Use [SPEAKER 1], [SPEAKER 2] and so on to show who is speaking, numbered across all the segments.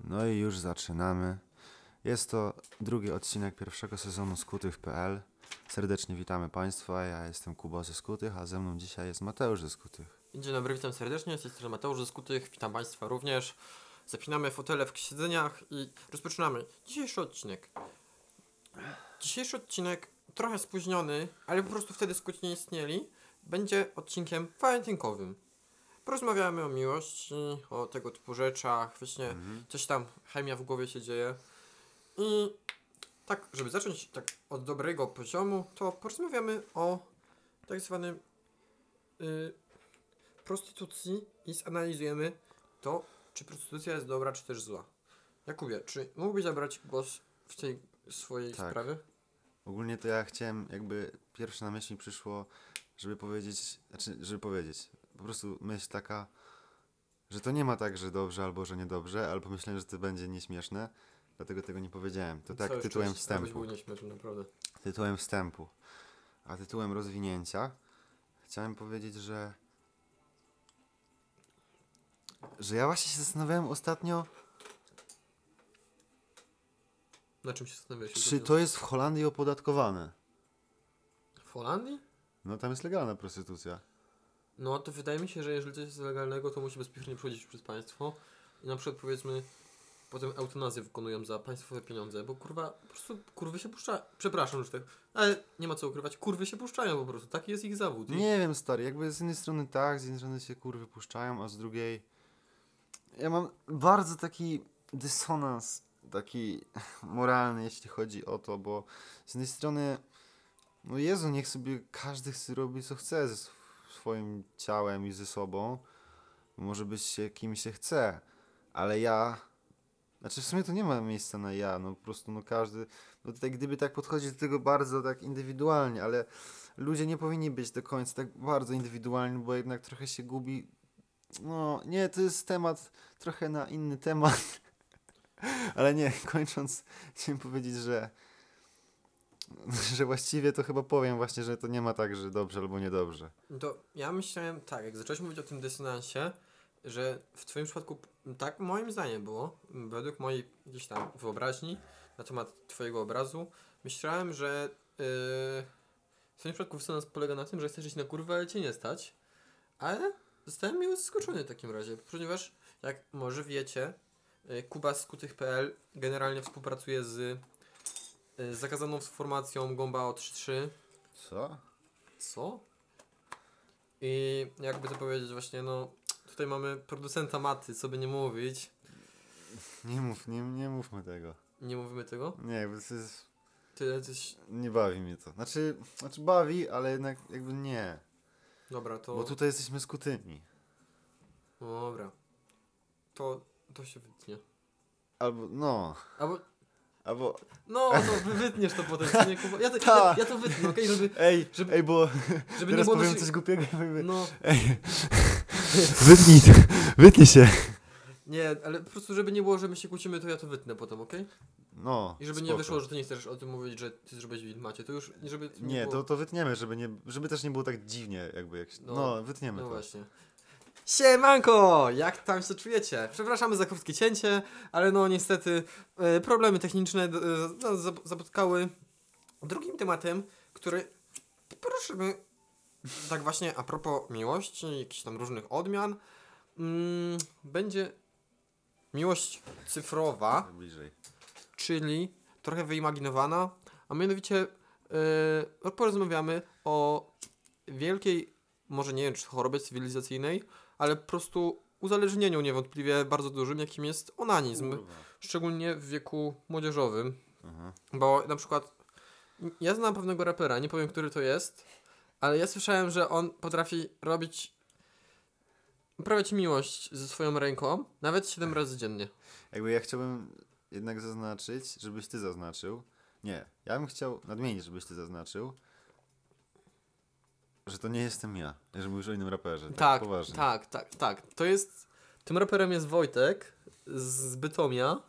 [SPEAKER 1] No i już zaczynamy. Jest to drugi odcinek pierwszego sezonu Skutych.pl. Serdecznie witamy Państwa. Ja jestem Kuba ze Skutych, a ze mną dzisiaj jest Mateusz ze Skutych.
[SPEAKER 2] Dzień dobry, witam serdecznie. Z tej strony Mateusz ze Skutych. Witam Państwa również. Zapinamy fotele w siedzeniach i rozpoczynamy dzisiejszy odcinek. Dzisiejszy odcinek, trochę spóźniony, ale po prostu wtedy Skuci nie istnieli, będzie odcinkiem walentynkowym. Porozmawiamy o miłości, o tego typu rzeczach, właśnie coś tam, chemia w głowie się dzieje. I tak, żeby zacząć tak od dobrego poziomu, to porozmawiamy o tak zwanym y, prostytucji i zanalizujemy to, czy prostytucja jest dobra, czy też zła. Jakubie, czy mógłbyś zabrać głos w tej swojej
[SPEAKER 1] Tak.
[SPEAKER 2] sprawie?
[SPEAKER 1] Ogólnie to ja chciałem, jakby pierwsze na myśl mi przyszło, żeby powiedzieć, znaczy, żeby powiedzieć, po prostu myśl taka, że to nie ma tak, że dobrze albo że niedobrze, ale pomyślałem, że to będzie nieśmieszne, dlatego tego nie powiedziałem. To tak
[SPEAKER 2] Co jeszcze
[SPEAKER 1] tytułem
[SPEAKER 2] był
[SPEAKER 1] wstępu.
[SPEAKER 2] nieśmieszny, naprawdę.
[SPEAKER 1] tytułem wstępu. A tytułem rozwinięcia chciałem powiedzieć, że że ja właśnie się zastanawiałem ostatnio,
[SPEAKER 2] Na czym się zastanawiałeś?
[SPEAKER 1] czy to jest w Holandii opodatkowane.
[SPEAKER 2] W Holandii?
[SPEAKER 1] No tam jest legalna prostytucja.
[SPEAKER 2] No to wydaje mi się, że jeżeli coś jest legalnego, to musi bezpiecznie przechodzić przez państwo. I na przykład powiedzmy, potem eutanazję wykonują za państwowe pieniądze, bo kurwa, po prostu kurwy się puszczają. Przepraszam, że tak, ale nie ma co ukrywać, kurwy się puszczają po prostu, taki jest ich zawód. I
[SPEAKER 1] Nie wiem, stary, jakby z jednej strony tak, z jednej strony się kurwy puszczają, a z drugiej ja mam bardzo taki dysonans, taki moralny, jeśli chodzi o to, bo z jednej strony, no Jezu, niech sobie każdy chce robić co chce ze swoim ciałem i ze sobą, może być się kim się chce, ale ja, znaczy w sumie to nie ma miejsca na ja, no po prostu no każdy, no tutaj gdyby tak podchodzić do tego bardzo tak indywidualnie, ale ludzie nie powinni być do końca tak bardzo indywidualni, bo jednak trochę się gubi. No, nie, to jest temat trochę na inny temat. Ale nie, kończąc, chciałem powiedzieć, że że właściwie to chyba powiem właśnie, że to nie ma tak, że dobrze albo niedobrze.
[SPEAKER 2] To ja myślałem tak, jak zacząłeś mówić o tym dysonansie, że w twoim przypadku tak moim zdaniem było, według mojej gdzieś tam wyobraźni na temat twojego obrazu, myślałem, że yy, w twoim przypadku dysonans polega na tym, że chcesz iść na kurwę, ale cię nie stać, ale zostałem miło zaskoczony w takim razie, ponieważ jak może wiecie, yy, Kuba z Kutych.pl generalnie współpracuje z yy, zakazaną formacją Gomba o 3.3
[SPEAKER 1] Co?
[SPEAKER 2] co? I jakby to powiedzieć właśnie, no tutaj mamy producenta maty, co by nie mówić.
[SPEAKER 1] Nie mów, nie, nie mówmy tego.
[SPEAKER 2] Nie mówimy tego.
[SPEAKER 1] Nie, jakby to jest,
[SPEAKER 2] Tyle coś...
[SPEAKER 1] nie bawi mnie to. Znaczy, znaczy bawi, ale jednak jakby nie.
[SPEAKER 2] Dobra, to...
[SPEAKER 1] Bo tutaj jesteśmy skutyni.
[SPEAKER 2] No dobra. To... To się wytnie.
[SPEAKER 1] Albo, no,
[SPEAKER 2] Albo...
[SPEAKER 1] albo,
[SPEAKER 2] No, to wy- wytniesz to potem, nie Kuba? Ja to, ja, ja to wytnę, okej? Żeby,
[SPEAKER 1] ej,
[SPEAKER 2] Żeby-
[SPEAKER 1] ej, bo
[SPEAKER 2] żeby nie
[SPEAKER 1] teraz
[SPEAKER 2] było...
[SPEAKER 1] powiem
[SPEAKER 2] dosyć-
[SPEAKER 1] coś głupiego
[SPEAKER 2] No,
[SPEAKER 1] Ej, wytnij, wytnij się.
[SPEAKER 2] nie, ale po prostu żeby nie było, że my się kłócimy, to ja to wytnę potem, okej?
[SPEAKER 1] No,
[SPEAKER 2] I żeby nie
[SPEAKER 1] spoko.
[SPEAKER 2] wyszło, że ty nie chcesz o tym mówić, że ty zrobiłeś w macie, to już, żeby...
[SPEAKER 1] Nie,
[SPEAKER 2] było...
[SPEAKER 1] to, to wytniemy, żeby, nie, żeby też nie było tak dziwnie, jakby jak się,
[SPEAKER 2] No,
[SPEAKER 1] no, wytniemy
[SPEAKER 2] No
[SPEAKER 1] to.
[SPEAKER 2] właśnie. Siemanko! Jak tam się czujecie? Przepraszamy za krótkie cięcie, ale no niestety e, problemy techniczne e, zap- zapotkały. Drugim tematem, który poruszymy tak właśnie a propos miłości, jakichś tam różnych odmian, mm, będzie miłość cyfrowa
[SPEAKER 1] Bliżej.
[SPEAKER 2] czyli trochę wyimaginowana, a mianowicie yy, porozmawiamy o wielkiej, może nie wiem czy chorobie cywilizacyjnej, ale po prostu uzależnieniu niewątpliwie bardzo dużym, jakim jest onanizm,
[SPEAKER 1] Kurwa.
[SPEAKER 2] szczególnie w wieku młodzieżowym,
[SPEAKER 1] Aha.
[SPEAKER 2] bo na przykład ja znam pewnego rapera, nie powiem który to jest, ale ja słyszałem, że on potrafi robić uprawiać miłość ze swoją ręką nawet 7 razy dziennie.
[SPEAKER 1] Jakby ja chciałbym jednak zaznaczyć, żebyś ty zaznaczył. Nie, ja bym chciał nadmienić, żebyś ty zaznaczył, że to nie jestem ja, że mówisz o innym raperze. Tak,
[SPEAKER 2] Tak,
[SPEAKER 1] poważnie.
[SPEAKER 2] tak, tak, tak. To jest. Tym raperem jest Wojtek z Bytomia.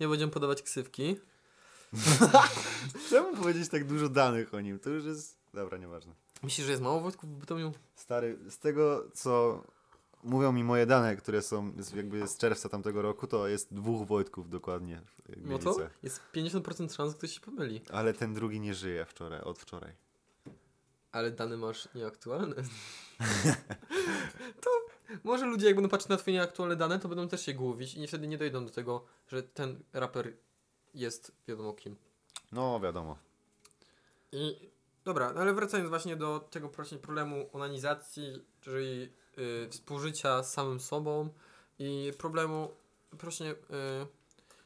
[SPEAKER 2] Nie będziemy podawać ksywki.
[SPEAKER 1] Czemu powiedzieć tak dużo danych o nim? To już jest... Dobra, nieważne.
[SPEAKER 2] Myślisz, że jest mało Wojtków w Bytomiu?
[SPEAKER 1] Stary, z tego co mówią mi moje dane, które są jakby z czerwca tamtego roku, to jest dwóch Wojtków dokładnie w
[SPEAKER 2] No to jest 50% szans, że ktoś się pomyli.
[SPEAKER 1] Ale ten drugi nie żyje wczoraj, od wczoraj.
[SPEAKER 2] Ale dane masz nieaktualne. to może ludzie jak będą patrzeć na twoje nieaktualne dane, to będą też się głowić i wtedy nie dojdą do tego, że ten raper jest wiadomo kim.
[SPEAKER 1] No wiadomo.
[SPEAKER 2] I dobra, no ale wracając właśnie do tego właśnie problemu onanizacji, czyli y, współżycia z samym sobą i problemu właśnie y,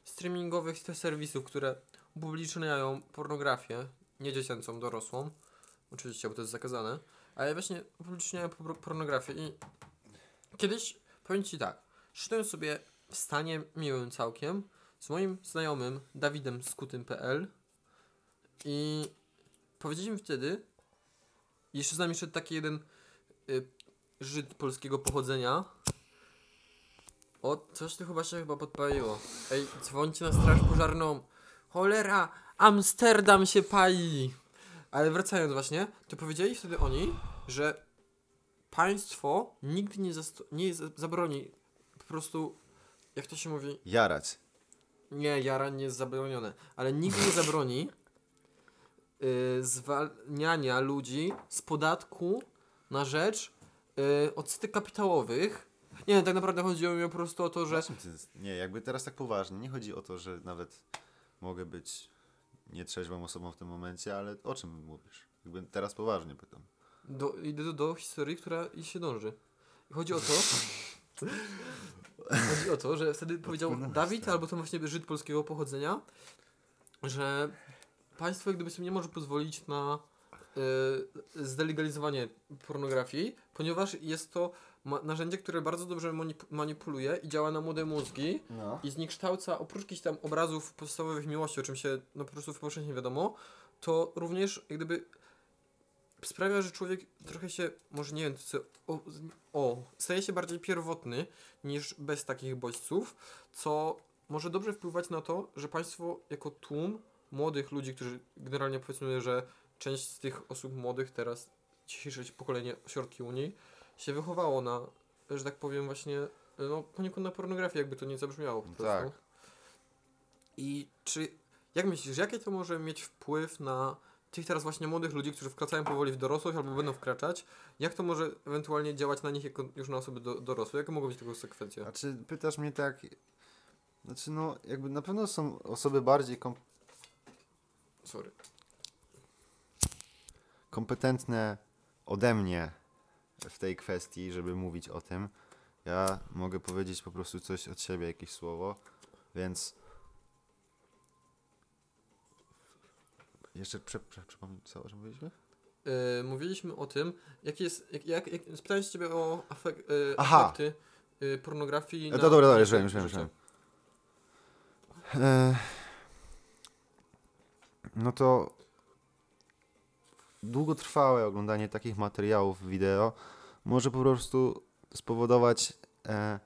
[SPEAKER 2] streamingowych serwisów, które upubliczniają pornografię, nie dziecięcą, dorosłą, oczywiście, bo to jest zakazane, ale właśnie upubliczniają por- pornografię i kiedyś, powiem Ci tak, szedłem sobie w stanie miłym całkiem z moim znajomym Dawidem Skutym.pl i powiedzieliśmy wtedy, jeszcze z nami szedł taki jeden y, Żyd polskiego pochodzenia. O, coś tu chyba się chyba podpaliło. Ej, dzwońcie na straż pożarną. Cholera, Amsterdam się pali. Ale wracając właśnie, to powiedzieli wtedy oni, że państwo nigdy nie, nie za- zabroni po prostu, jak to się mówi,
[SPEAKER 1] Jarać.
[SPEAKER 2] nie, jaranie jest zabronione, ale nigdy nie zabroni y, zwalniania ludzi z podatku na rzecz y, odsetek kapitałowych. Nie, tak naprawdę chodziło mi po prostu o to, Że...
[SPEAKER 1] Nie, jakby teraz tak poważnie, nie chodzi o to, że nawet mogę być nietrzeźwą osobą w tym momencie, ale o czym mówisz? Jakby teraz poważnie pytam.
[SPEAKER 2] do, idę do, do historii, która i się dąży. Chodzi o to, chodzi o to, że wtedy powiedział Dawid, albo to właśnie Żyd polskiego pochodzenia, że państwo jak gdyby sobie nie może pozwolić na y, zdelegalizowanie pornografii, ponieważ jest to ma- narzędzie, które bardzo dobrze manip- manipuluje i działa na młode mózgi
[SPEAKER 1] No.
[SPEAKER 2] i zniekształca, oprócz jakichś tam obrazów podstawowych miłości, o czym się no, po prostu powszechnie wiadomo, to również jak gdyby sprawia, że człowiek trochę się, może nie wiem, co, o, o, staje się bardziej pierwotny niż bez takich bodźców, co może dobrze wpływać na to, że państwo jako tłum młodych ludzi, którzy generalnie powiedzmy, że część z tych osób młodych teraz, dzisiejsze pokolenie środki Unii, się wychowało na, że tak powiem właśnie, no poniekąd na pornografię, jakby to nie zabrzmiało po prostu.
[SPEAKER 1] tak.
[SPEAKER 2] I czy, jak myślisz, jaki to może mieć wpływ na tych teraz właśnie młodych ludzi, którzy wkraczają powoli w dorosłość albo będą wkraczać, jak to może ewentualnie działać na nich jako już na osoby do, dorosłe? Jakie mogą być tego konsekwencje?
[SPEAKER 1] A czy pytasz mnie tak... Znaczy no, jakby na pewno są osoby bardziej kom
[SPEAKER 2] Sorry.
[SPEAKER 1] kompetentne ode mnie w tej kwestii, żeby mówić o tym. Ja mogę powiedzieć po prostu coś od siebie, jakieś słowo, więc. Jeszcze prze, prze, przypomnij, co o czym mówiliśmy?
[SPEAKER 2] Yy, mówiliśmy o tym, jaki jest, jak, jak, jak spytałem się ciebie o afek, yy,
[SPEAKER 1] Aha.
[SPEAKER 2] efekty yy, pornografii
[SPEAKER 1] E,
[SPEAKER 2] na...
[SPEAKER 1] to dobra, dobra, już wiem, już wiem, już wiem. No to długotrwałe oglądanie takich materiałów wideo może po prostu spowodować e,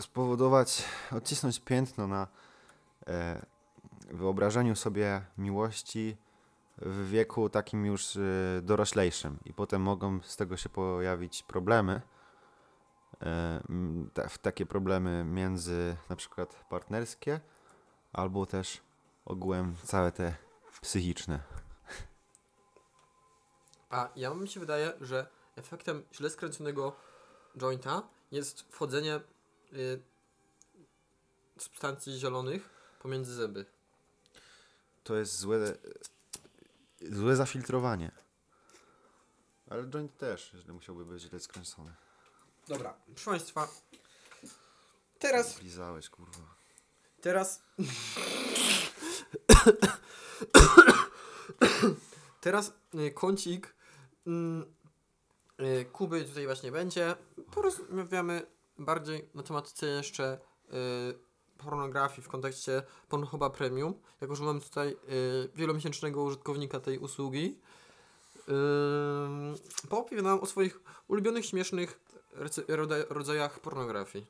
[SPEAKER 1] spowodować, odcisnąć piętno na e, wyobrażeniu sobie miłości w wieku takim już e, doroślejszym. I potem mogą z tego się pojawić problemy e, w takie problemy między na przykład partnerskie albo też ogółem całe te psychiczne.
[SPEAKER 2] A ja mi się wydaje, że efektem źle skręconego jointa jest wchodzenie y, substancji zielonych pomiędzy zęby.
[SPEAKER 1] To jest złe złe zafiltrowanie. Ale joint też źle musiałby być źle skręcony.
[SPEAKER 2] Dobra, proszę Państwa, teraz,
[SPEAKER 1] Lizałeś, kurwa.
[SPEAKER 2] teraz, teraz y, kącik mm, y, Kuby tutaj właśnie będzie. Porozmawiamy bardziej na tematyce jeszcze y, pornografii w kontekście Pornhuba Premium, jako że mamy tutaj wielomiesięcznego użytkownika tej usługi. Poowie nam o swoich ulubionych, śmiesznych rodzajach pornografii.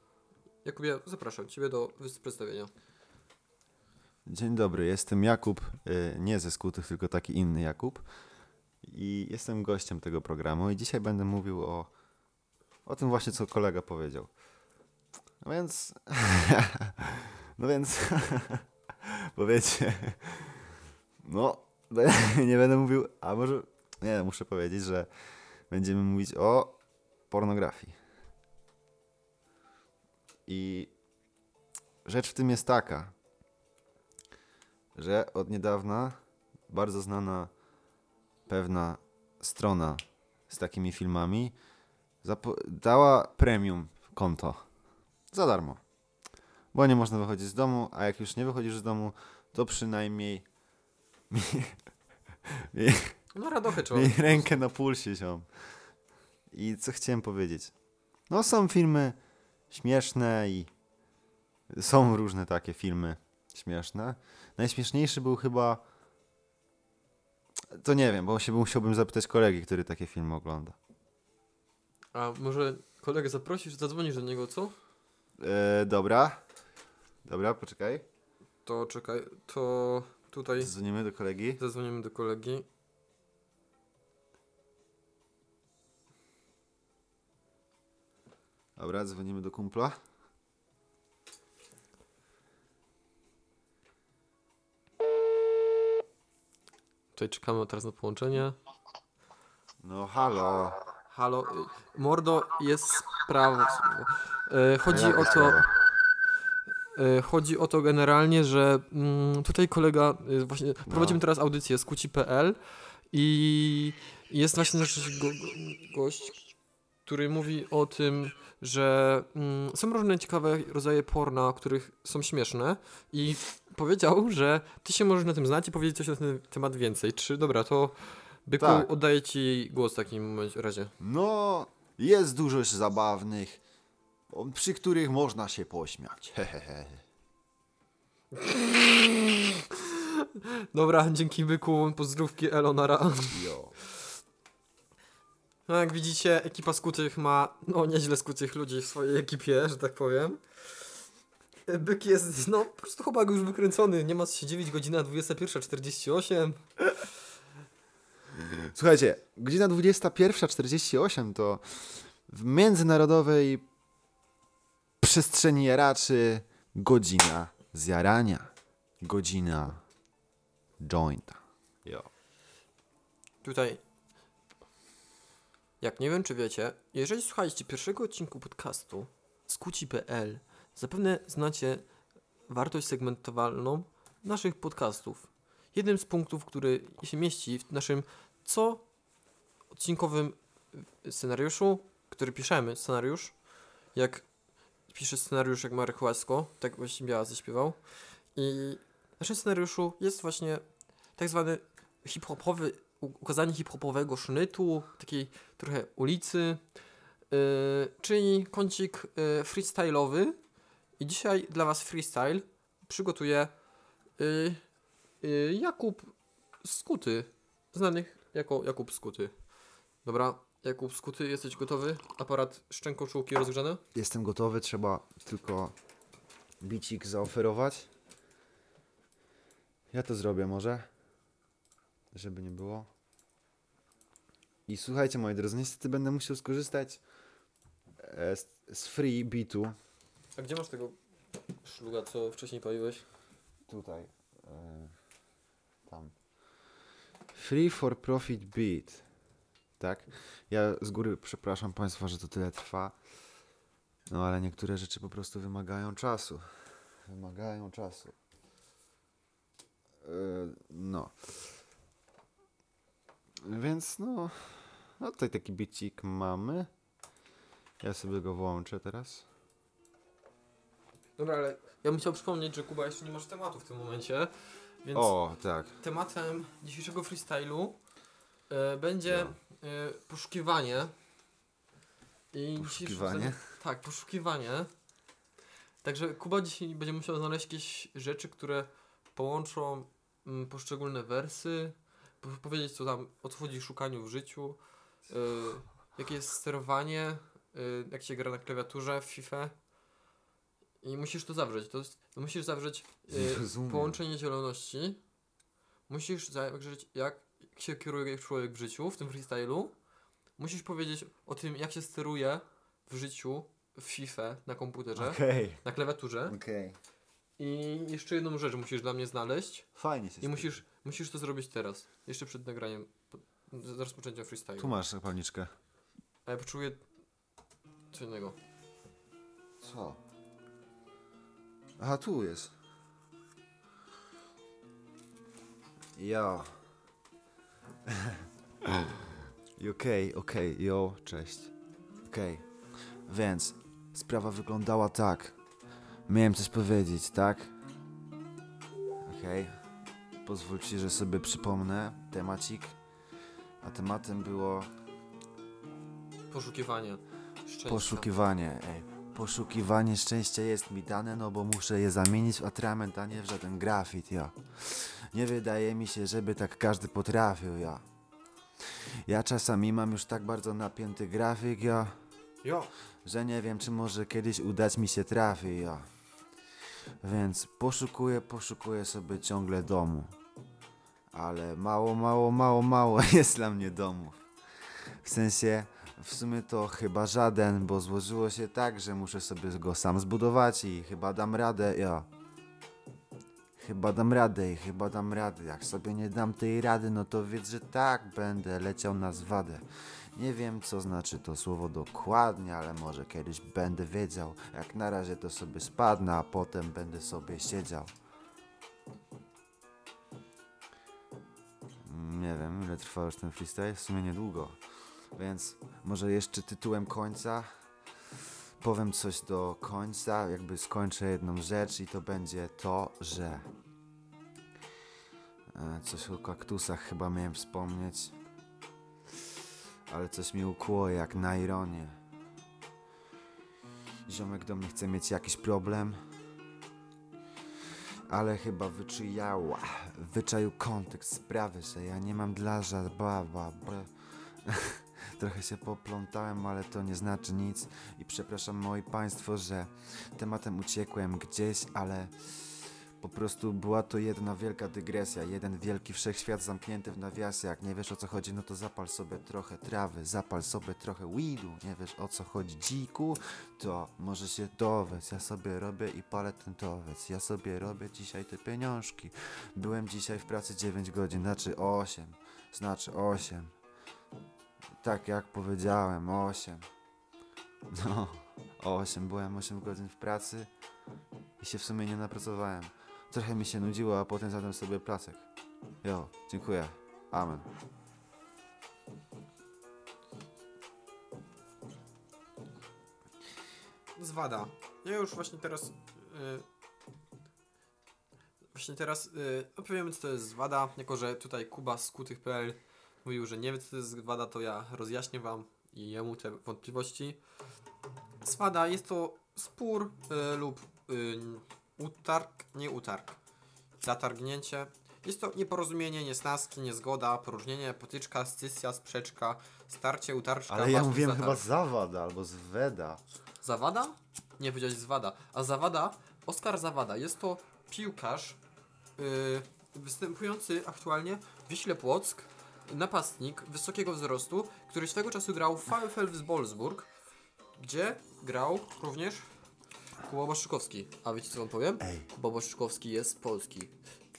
[SPEAKER 2] Jakubie, zapraszam Ciebie do przedstawienia.
[SPEAKER 1] Dzień dobry, jestem Jakub, y, nie ze skutych, tylko taki inny Jakub. i jestem gościem tego programu i dzisiaj będę mówił o, o tym właśnie, co kolega powiedział. No więc, no więc, powiecie, no, nie będę mówił, a może, nie, muszę powiedzieć, że będziemy mówić o pornografii. I rzecz w tym jest taka, że od niedawna bardzo znana pewna strona z takimi filmami dała premium konto za darmo. Bo nie można wychodzić z domu, a jak już nie wychodzisz z domu, to przynajmniej miej,
[SPEAKER 2] No radochę trzeba.
[SPEAKER 1] miej rękę na pulsie, ziom. I co chciałem powiedzieć? No są filmy śmieszne i są różne takie filmy śmieszne. Najśmieszniejszy był chyba to nie wiem, bo się musiałbym zapytać kolegi, który takie filmy ogląda.
[SPEAKER 2] A może kolegę zaprosisz, zadzwonisz do niego, co?
[SPEAKER 1] E, dobra. Dobra, poczekaj.
[SPEAKER 2] To czekaj, to tutaj
[SPEAKER 1] Dzwonimy do kolegi.
[SPEAKER 2] zadzwonimy do kolegi.
[SPEAKER 1] Dobra, dzwonimy do kumpla.
[SPEAKER 2] Tutaj czekamy teraz na połączenie.
[SPEAKER 1] No halo.
[SPEAKER 2] Halo, y, mordo, jest sprawa. E, chodzi o to, e, chodzi o to generalnie, że mm, tutaj kolega, y, właśnie prowadzimy teraz audycję z kuci.pl i jest właśnie nasz go, gość, który mówi o tym, że mm, są różne ciekawe rodzaje porna, których są śmieszne i powiedział, że ty się możesz na tym znać i powiedzieć coś na ten temat więcej. Czy dobra, to Byku,
[SPEAKER 1] Tak.
[SPEAKER 2] oddaję ci głos w takim razie.
[SPEAKER 1] No, jest dużo zabawnych, przy których można się pośmiać. Hehehe.
[SPEAKER 2] Dobra, dzięki byku, pozdrówki Elonara.
[SPEAKER 1] Jo.
[SPEAKER 2] No jak widzicie, ekipa skutych ma, no nieźle skutych ludzi w swojej ekipie, że tak powiem. Byk jest, no po prostu chłopak już wykręcony, nie ma co się dziwić, godzina 21.48.
[SPEAKER 1] Słuchajcie, godzina 21.48 to w międzynarodowej przestrzeni jaraczy godzina zjarania. Godzina jointa. Jo.
[SPEAKER 2] Tutaj, jak nie wiem czy wiecie, jeżeli słuchaliście pierwszego odcinku podcastu skuci.pl, zapewne znacie wartość segmentowalną naszych podcastów. Jednym z punktów, który się mieści w naszym co odcinkowym scenariuszu, który piszemy, scenariusz, jak pisze scenariusz jak Marek Łasko, tak właśnie Biała zaśpiewał. I w naszym scenariuszu jest właśnie tak zwany hip-hopowy, ukazanie hip-hopowego sznytu, takiej trochę ulicy, yy, czyli kącik yy, freestyle'owy. I dzisiaj dla Was freestyle przygotuje yy, Jakub Skuty, znanych jako Jakub Skuty. Dobra, Jakub Skuty, jesteś gotowy? Aparat szczękoczułki rozgrzany?
[SPEAKER 1] Jestem gotowy, trzeba tylko bicik zaoferować. Ja to zrobię może, żeby nie było. I słuchajcie moi drodzy, niestety będę musiał skorzystać e, z, z free beatu.
[SPEAKER 2] A gdzie masz tego szluga, co wcześniej paliłeś?
[SPEAKER 1] Tutaj. E, tam. Free for profit beat. Tak? Ja z góry przepraszam Państwa, że to tyle trwa. No ale niektóre rzeczy po prostu wymagają czasu. Wymagają czasu. E, no. Więc no. No tutaj taki bicik mamy. Ja sobie go włączę teraz.
[SPEAKER 2] Dobra, ale ja bym chciał przypomnieć, że Kuba jeszcze nie masz tematu w tym momencie, więc
[SPEAKER 1] O, tak.
[SPEAKER 2] tematem dzisiejszego freestylu e, będzie
[SPEAKER 1] No.
[SPEAKER 2] e, poszukiwanie. I
[SPEAKER 1] Poszukiwanie?
[SPEAKER 2] Tak, poszukiwanie. Także Kuba dzisiaj będzie musiał znaleźć jakieś rzeczy, które połączą mm, poszczególne wersy, powiedzieć co tam, o co chodzi w szukaniu w życiu, e, jakie jest sterowanie, e, jak się gra na klawiaturze w FIFA. I musisz to zawrzeć. To jest, to musisz zawrzeć
[SPEAKER 1] rozumiem.
[SPEAKER 2] połączenie zieloności. Musisz zawrzeć, jak się kieruje człowiek w życiu, w tym freestylu. Musisz powiedzieć o tym, jak się steruje w życiu w FIFA na komputerze,
[SPEAKER 1] Okej.
[SPEAKER 2] na klawiaturze.
[SPEAKER 1] Okej.
[SPEAKER 2] I jeszcze jedną rzecz musisz dla mnie znaleźć.
[SPEAKER 1] Fajnie się
[SPEAKER 2] I musisz, musisz to zrobić teraz. Jeszcze przed nagraniem. Z rozpoczęciem freestylu.
[SPEAKER 1] Tu masz zapalniczkę.
[SPEAKER 2] A ja poczuję co innego.
[SPEAKER 1] Co? Aha, tu jest. Ja. Okej, okej, jo, cześć. Okej, więc sprawa wyglądała tak. Miałem coś powiedzieć, tak? Okej. Pozwólcie, że sobie przypomnę temacik. A tematem było
[SPEAKER 2] Poszukiwanie szczęścia.
[SPEAKER 1] Poszukiwanie, ej. Poszukiwanie szczęścia jest mi dane, no bo muszę je zamienić w atrament, a nie w żaden grafit, ja. Nie wydaje mi się, żeby tak każdy potrafił, ja. Ja czasami mam już tak bardzo napięty grafik, ja,
[SPEAKER 2] Jo.
[SPEAKER 1] że nie wiem, czy może kiedyś udać mi się trafi, ja. Więc poszukuję, poszukuję sobie ciągle domu. Ale mało, mało, mało, mało jest dla mnie domów. W sensie, w sumie to chyba żaden, bo złożyło się tak, że muszę sobie go sam zbudować i chyba dam radę, ja. Chyba dam radę i chyba dam radę. Jak sobie nie dam tej rady, no to wiedz, że tak będę leciał na zwadę. Nie wiem, co znaczy to słowo dokładnie, ale może kiedyś będę wiedział. Jak na razie to sobie spadnę, a potem będę sobie siedział. Nie wiem, ile trwa już ten freestyle? W sumie niedługo. Więc może jeszcze tytułem końca powiem coś do końca, jakby skończę jedną rzecz i to będzie to, że e, coś o kaktusach chyba miałem wspomnieć, ale coś mi ukło jak na ironię. Ziomek do mnie chce mieć jakiś problem, ale chyba wyczujała, wyczaił kontekst sprawy, że ja nie mam dla żabawa. Trochę się poplątałem, ale to nie znaczy nic i przepraszam moi państwo, że tematem uciekłem gdzieś, ale po prostu była to jedna wielka dygresja, jeden wielki wszechświat zamknięty w nawiasie. Jak nie wiesz o co chodzi, no to zapal sobie trochę trawy, zapal sobie trochę weedu. Nie wiesz o co chodzi dziku, to może się dowiedz. Ja sobie robię i palę ten towiec. Ja sobie robię dzisiaj te pieniążki. Byłem dzisiaj w pracy 9 godzin, znaczy 8. Znaczy 8. Tak jak powiedziałem, 8. No, 8. Byłem 8 godzin w pracy i się w sumie nie napracowałem. Trochę mi się nudziło, a potem zadam sobie placek. Jo, dziękuję. Amen.
[SPEAKER 2] Zwada. Ja już właśnie teraz. Yy, właśnie teraz yy, opowiemy, co to jest zwada. Jako, że tutaj Kuba z kutych.pl mówił, że nie wie, co to jest zwada, to ja rozjaśnię Wam i jemu te wątpliwości. Zwada jest to spór yy, lub yy, utarg, nie utarg, zatargnięcie. Jest to nieporozumienie, niesnaski, niezgoda, poróżnienie, potyczka, scysja, sprzeczka, starcie, utarczka.
[SPEAKER 1] Ale ja mówiłem
[SPEAKER 2] zatarg.
[SPEAKER 1] chyba zawada albo zweda.
[SPEAKER 2] Zawada? Nie powiedziałeś Zwada. A Zawada, Oskar Zawada, jest to piłkarz yy, występujący aktualnie w Wiśle Płock, napastnik wysokiego wzrostu, który swego czasu grał w VfL Wolfsburg, gdzie grał również Kuba Błaszczykowski. A wiecie co wam powiem?
[SPEAKER 1] Ej.
[SPEAKER 2] Kuba Błaszczykowski jest z Polski.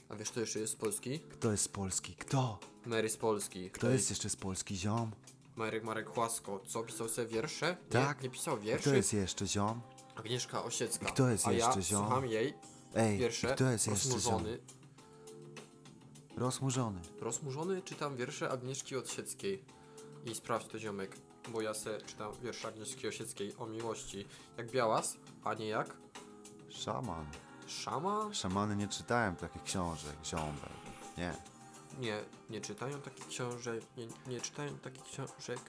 [SPEAKER 2] A wiesz kto jeszcze jest z Polski?
[SPEAKER 1] Kto jest z Polski? Kto?
[SPEAKER 2] Mary z Polski.
[SPEAKER 1] Kto jest jeszcze z Polski ziom?
[SPEAKER 2] Marek Marek Chłasko. Co, pisał sobie wiersze?
[SPEAKER 1] Tak.
[SPEAKER 2] Nie, pisał wierszy.
[SPEAKER 1] Kto jest jeszcze ziom?
[SPEAKER 2] Agnieszka Osiecka.
[SPEAKER 1] Kto jest
[SPEAKER 2] A ja
[SPEAKER 1] jeszcze ziom?
[SPEAKER 2] słucham jej
[SPEAKER 1] Ej,
[SPEAKER 2] wiersze.
[SPEAKER 1] kto jest jeszcze ziom?
[SPEAKER 2] rozmurzony.
[SPEAKER 1] Rozmurzony.
[SPEAKER 2] Rozmurzony czytam wiersze Agnieszki Osieckiej. I sprawdź to ziomek, bo ja se czytam wiersze Agnieszki Osieckiej o miłości. Jak Białas, a nie jak
[SPEAKER 1] Szaman.
[SPEAKER 2] Szama?
[SPEAKER 1] Szamany nie czytałem takich książek, ziombel. Nie.
[SPEAKER 2] Nie, nie czytają takich książek, nie, nie czytają takich książek,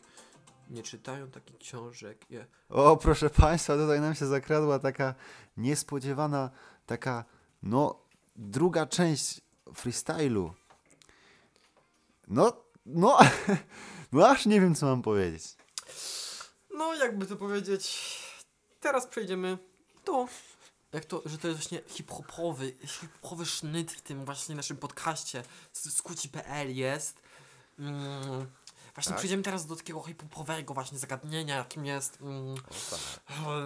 [SPEAKER 2] nie czytają takich książek, nie.
[SPEAKER 1] O, proszę Państwa, tutaj nam się zakradła taka niespodziewana, taka, no, druga część freestylu. No, no, no aż nie wiem, co mam powiedzieć.
[SPEAKER 2] No, jakby to powiedzieć, teraz przejdziemy do. Jak to, że to jest właśnie hip-hopowy, hip-hopowy sznyt w tym właśnie naszym podcaście z Skuci.pl jest. Mm, właśnie
[SPEAKER 1] Tak?
[SPEAKER 2] przejdziemy teraz do takiego hip-hopowego właśnie zagadnienia, jakim jest mm, e,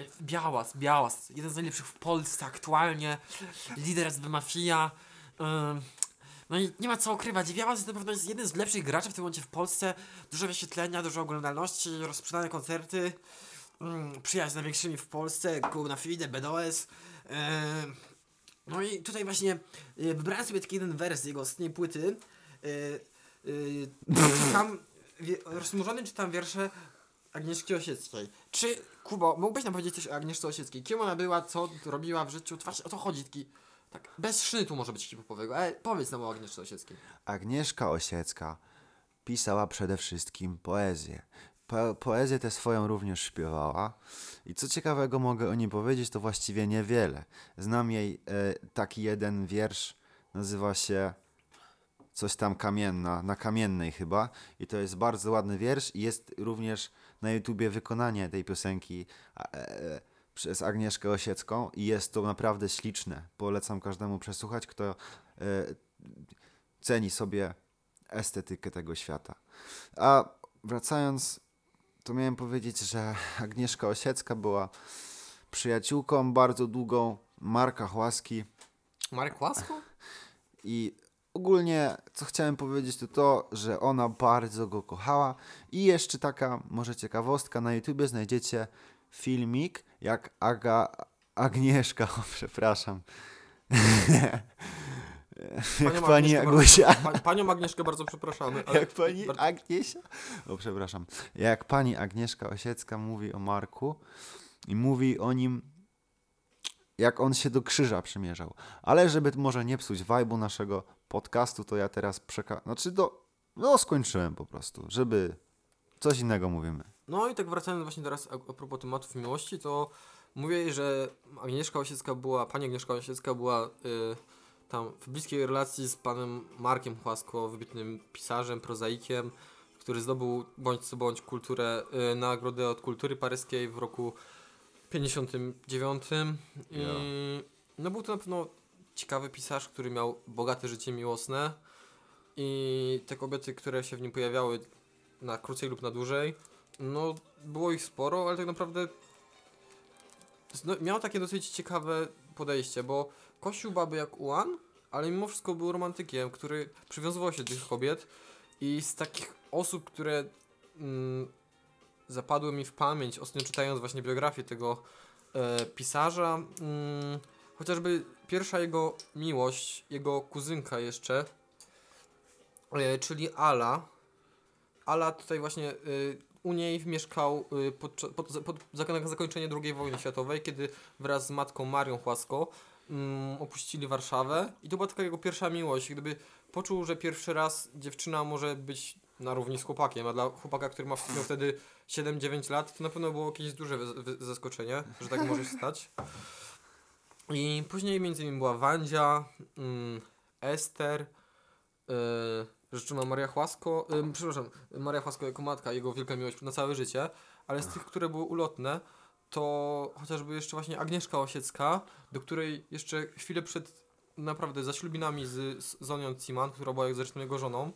[SPEAKER 2] e, Białas, Białas, jeden z najlepszych w Polsce aktualnie, lider SB Mafia. E, no i nie ma co ukrywać, Białas jest na pewno jest jeden z lepszych graczy w tym momencie w Polsce. Dużo wyświetlenia, dużo oglądalności, rozsprzedane koncerty. Mm, przyjaźń z największymi w Polsce, Kół na Fide, BDOS. E, no i tutaj właśnie e, wybrałem sobie taki jeden wers z jego ostatniej płyty. E, e, tam wie, rozmurzony czytam wiersze Agnieszki Osieckiej. Czy, Kubo, mógłbyś nam powiedzieć coś o Agnieszce Osieckiej? Kim ona była, co robiła w życiu? To Właśnie o to chodzi, taki, tak, bez sznytu może być hip-hopowego, ale powiedz nam o Agnieszce Osieckiej.
[SPEAKER 1] Agnieszka Osiecka pisała przede wszystkim poezję. Po, poezję tę swoją również śpiewała. I co ciekawego mogę o niej powiedzieć, to właściwie niewiele. Znam jej e, taki jeden wiersz, nazywa się coś tam kamienna, na kamiennej chyba. I to jest bardzo ładny wiersz i jest również na YouTubie wykonanie tej piosenki a, e, przez Agnieszkę Osiecką i jest to naprawdę śliczne. Polecam każdemu przesłuchać, kto e, ceni sobie estetykę tego świata. A wracając, to miałem powiedzieć, że Agnieszka Osiecka była przyjaciółką bardzo długą Marka Chłaski
[SPEAKER 2] Marek Łasko?
[SPEAKER 1] i ogólnie co chciałem powiedzieć to to, że ona bardzo go kochała i jeszcze taka może ciekawostka, na YouTubie znajdziecie filmik jak Aga, Agnieszka, o, przepraszam, jak pani
[SPEAKER 2] Agnieszkę
[SPEAKER 1] Agusia.
[SPEAKER 2] Bardzo, pa, panią Agnieszkę bardzo przepraszamy. Ale
[SPEAKER 1] Jak pani
[SPEAKER 2] bardzo-
[SPEAKER 1] Agniesia? O, przepraszam. Jak pani Agnieszka Osiecka mówi o Marku i mówi o nim, jak on się do krzyża przymierzał. Ale żeby może nie psuć wajbu naszego podcastu, to ja teraz przeka... Znaczy, do... no skończyłem po prostu, żeby coś innego mówimy.
[SPEAKER 2] No i tak wracając właśnie teraz a, a propos tematów miłości, to mówię, że Agnieszka Osiecka była, pani Agnieszka Osiecka była y, tam w bliskiej relacji z panem Markiem Chłasko, wybitnym pisarzem, prozaikiem, który zdobył bądź co bądź kulturę, y, nagrodę od kultury paryskiej w roku 59. I no był to na pewno ciekawy pisarz, który miał bogate życie miłosne i te kobiety, które się w nim pojawiały na krócej lub na dłużej, no było ich sporo, ale tak naprawdę zno- miał takie dosyć ciekawe podejście, bo kościół baby jak Ułan, ale mimo wszystko był romantykiem, który przywiązywał się do tych kobiet i z takich osób, które mm, zapadły mi w pamięć, ostatnio czytając właśnie biografię tego e, pisarza, mm, chociażby pierwsza jego miłość, jego kuzynka jeszcze, e, czyli Ala. Ala tutaj właśnie y, u niej mieszkał y, pod, pod, na zakończenie II wojny światowej, kiedy wraz z matką Marią Chłasko mm, opuścili Warszawę i to była taka jego pierwsza miłość. Gdyby poczuł, że pierwszy raz dziewczyna może być na równi z chłopakiem, a dla chłopaka, który ma miał wtedy 7-9 lat, to na pewno było jakieś duże zaskoczenie, że tak może się stać. I później między innymi była Wandzia, mm, Ester, yy, rzeczy ma Maria Chłasko, ym, przepraszam, Maria Chłasko jako matka, jego wielka miłość na całe życie, ale z tych, które były ulotne, to chociażby jeszcze właśnie Agnieszka Osiecka, do której jeszcze chwilę przed naprawdę zaślubinami z, z Zonią Ciman, która była zresztą jego żoną,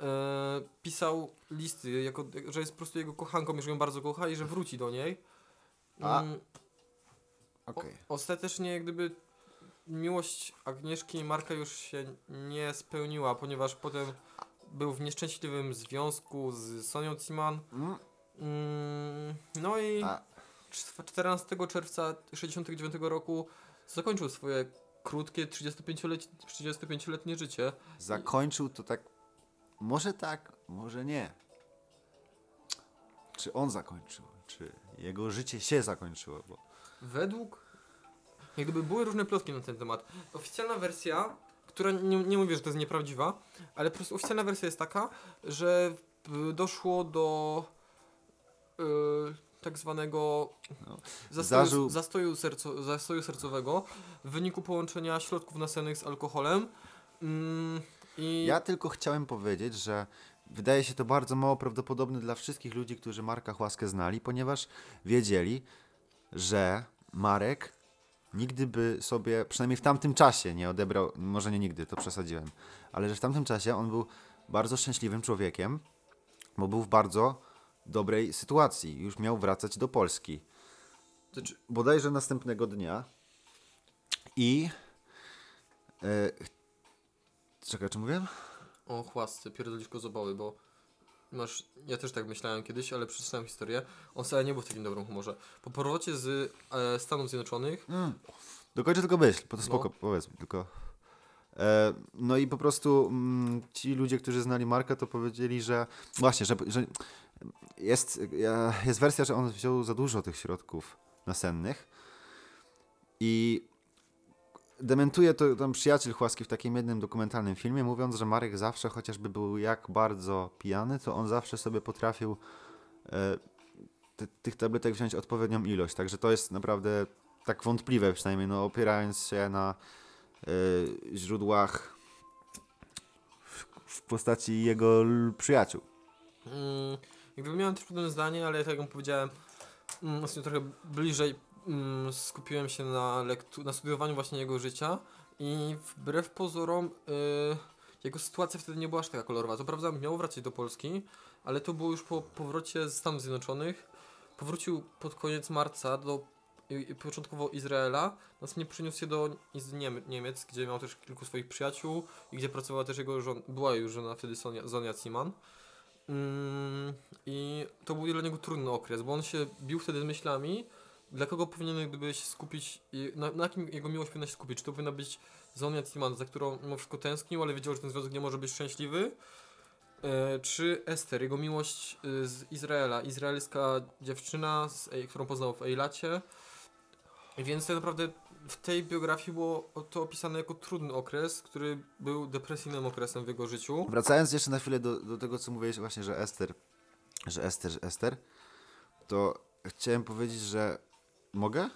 [SPEAKER 2] e, pisał listy, jako, że jest po prostu jego kochanką, że ją bardzo kocha i że wróci do niej.
[SPEAKER 1] A-
[SPEAKER 2] Mm,
[SPEAKER 1] Okej.
[SPEAKER 2] o, ostatecznie jak gdyby miłość Agnieszki i Marka już się nie spełniła, ponieważ potem był w nieszczęśliwym związku z Sonią Ciman.
[SPEAKER 1] Mm,
[SPEAKER 2] Mm, no i
[SPEAKER 1] A-
[SPEAKER 2] cz- 14 czerwca 69 roku zakończył swoje krótkie 35-letnie 35-letnie życie.
[SPEAKER 1] Zakończył to tak. Może tak, może nie. Czy on zakończył? Czy jego życie się zakończyło? Bo
[SPEAKER 2] Według. Jak gdyby były różne plotki na ten temat. Oficjalna wersja, która nie, nie mówię, że to jest nieprawdziwa, ale po prostu oficjalna wersja jest taka, że y, doszło do y, tak zwanego
[SPEAKER 1] No.
[SPEAKER 2] zastoju,
[SPEAKER 1] Zażył-
[SPEAKER 2] zastoju, serco, zastoju sercowego w wyniku połączenia środków nasennych z alkoholem. Mm, I
[SPEAKER 1] Ja tylko chciałem powiedzieć, że wydaje się to bardzo mało prawdopodobne dla wszystkich ludzi, którzy Marka Chłaskę znali, ponieważ wiedzieli, że Marek nigdy by sobie, przynajmniej w tamtym czasie, nie odebrał, może nie nigdy, to przesadziłem, ale że w tamtym czasie on był bardzo szczęśliwym człowiekiem, bo był w bardzo dobrej sytuacji. Już miał wracać do Polski. Znaczy, bodajże następnego dnia. I. E, czekaj, czy mówiłem?
[SPEAKER 2] O chłasce, pierdolisz kozobały, bo masz, ja też tak myślałem kiedyś, ale przeczytałem historię, on wcale nie był w takim dobrym humorze. Po powrocie z e, Stanów Zjednoczonych,
[SPEAKER 1] Dokończę tylko myśl, bo to
[SPEAKER 2] No.
[SPEAKER 1] spoko, powiedz mi tylko. E, no i po prostu mm, ci ludzie, którzy znali Marka, to powiedzieli, że właśnie, że, że jest, e, jest wersja, że on wziął za dużo tych środków nasennych i dementuje to tam przyjaciel Chłaski w takim jednym dokumentalnym filmie, mówiąc, że Marek zawsze, chociażby był jak bardzo pijany, to on zawsze sobie potrafił e, ty, tych tabletek wziąć odpowiednią ilość, także to jest naprawdę tak wątpliwe przynajmniej, no opierając się na y, źródłach w, w postaci jego przyjaciół.
[SPEAKER 2] mm, jakby miałem też podobne zdanie, ale tak jak powiedziałem, mm, trochę bliżej mm, skupiłem się na, lektu- na studiowaniu właśnie jego życia i wbrew pozorom y, jego sytuacja wtedy nie była aż taka kolorowa. Co prawda miał wracać do Polski, ale to było już po powrocie z Stanów Zjednoczonych. Powrócił pod koniec marca do początkowo Izraela, następnie przeniósł się do Niem- Niemiec, gdzie miał też kilku swoich przyjaciół i gdzie pracowała też jego żona, była już żona wtedy Sonia, Zonia Ziman. Mm, I to był dla niego trudny okres, bo on się bił wtedy z myślami, dla kogo powinien gdyby się skupić, na, na kim jego miłość powinna się skupić. Czy to powinna być Zonia Ziman, za którą mimo wszystko tęsknił, ale wiedział, że ten związek nie może być szczęśliwy, E, czy Ester, jego miłość y, z Izraela, izraelska dziewczyna, z, którą poznał w Ejlacie. Więc tak naprawdę w tej biografii było to opisane jako trudny okres, który był depresyjnym okresem w jego życiu.
[SPEAKER 1] Wracając jeszcze na chwilę do, do tego, co mówiłeś właśnie, że Ester, że Ester, że Ester, to chciałem powiedzieć, że mogę?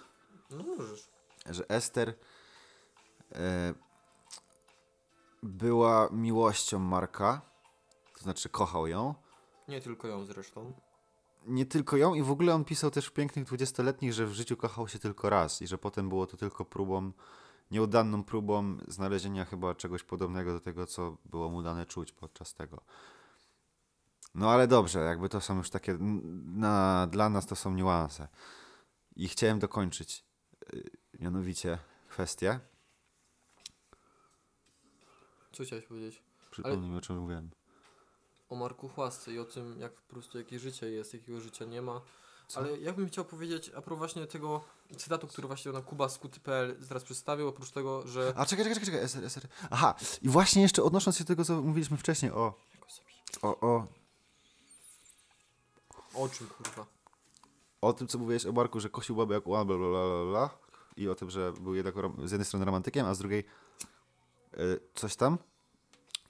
[SPEAKER 2] No możesz.
[SPEAKER 1] Że Ester e, była miłością Marka, to znaczy kochał ją,
[SPEAKER 2] Nie tylko ją zresztą.
[SPEAKER 1] nie tylko ją i w ogóle on pisał też w pięknych dwudziestoletnich, że w życiu kochał się tylko raz i że potem było to tylko próbą, nieudaną próbą znalezienia chyba czegoś podobnego do tego, co było mu dane czuć podczas tego. No ale dobrze, jakby to są już takie, na, dla nas to są niuanse. I chciałem dokończyć y, mianowicie kwestię.
[SPEAKER 2] Co chciałeś powiedzieć?
[SPEAKER 1] Przypomnij mi o czym mówiłem.
[SPEAKER 2] O Marku Chłasce i o tym, jak po prostu jakie życie jest, jakiego życia nie ma.
[SPEAKER 1] Co?
[SPEAKER 2] Ale ja bym chciał powiedzieć a propos właśnie tego cytatu, który właśnie na kubaskuty.pl zaraz przedstawił, oprócz tego, że...
[SPEAKER 1] A czekaj, czekaj, czekaj, SR, SR. Aha, i właśnie jeszcze odnosząc się do tego, co mówiliśmy wcześniej o, o, o,
[SPEAKER 2] O czym kurwa?
[SPEAKER 1] O tym, co mówiłeś o Marku, że kosił babę jak bla, bla. I o tym, że był jednak z jednej strony romantykiem, a z drugiej y, coś tam.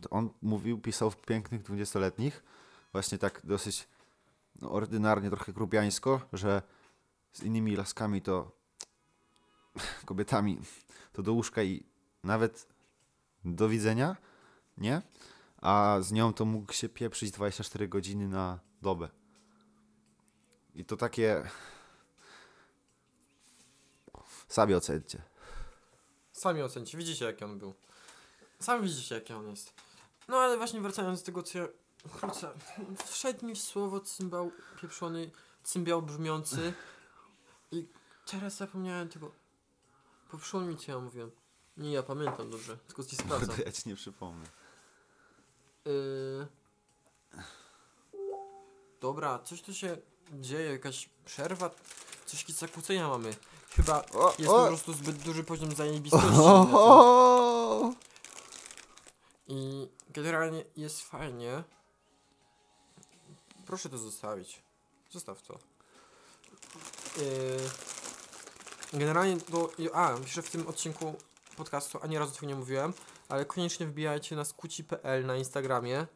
[SPEAKER 1] To on mówił, pisał w pięknych dwudziestoletnich, właśnie tak dosyć no, ordynarnie, trochę grubiańsko, że z innymi laskami to kobietami to do łóżka i nawet do widzenia, nie? A z nią to mógł się pieprzyć 24 godziny na dobę. I to takie. Sami ocencie.
[SPEAKER 2] Sami ocencie, widzicie jaki on był. Sami widzicie jaki on jest. No ale właśnie wracając do tego, co ja... Kurczę, wszedł mi w słowo cymbał pieprzony, cymbiał brzmiący i teraz zapomniałem tego... Poprzyło mi co ja mówiłem. Nie, ja pamiętam dobrze, tylko ci sprawdzam.
[SPEAKER 1] Ja ci nie przypomnę.
[SPEAKER 2] Yy... Dobra, coś tu się dzieje, jakaś przerwa, coś zakłócenia mamy. Chyba
[SPEAKER 1] O,
[SPEAKER 2] jest
[SPEAKER 1] o!
[SPEAKER 2] po prostu zbyt duży poziom zajebistości.
[SPEAKER 1] O!
[SPEAKER 2] I generalnie jest fajnie. Proszę to zostawić. Zostaw to. Yy, generalnie do. A, piszę w tym odcinku podcastu, ani razu tego nie mówiłem, ale koniecznie wbijajcie na skuci.pl na Instagramie.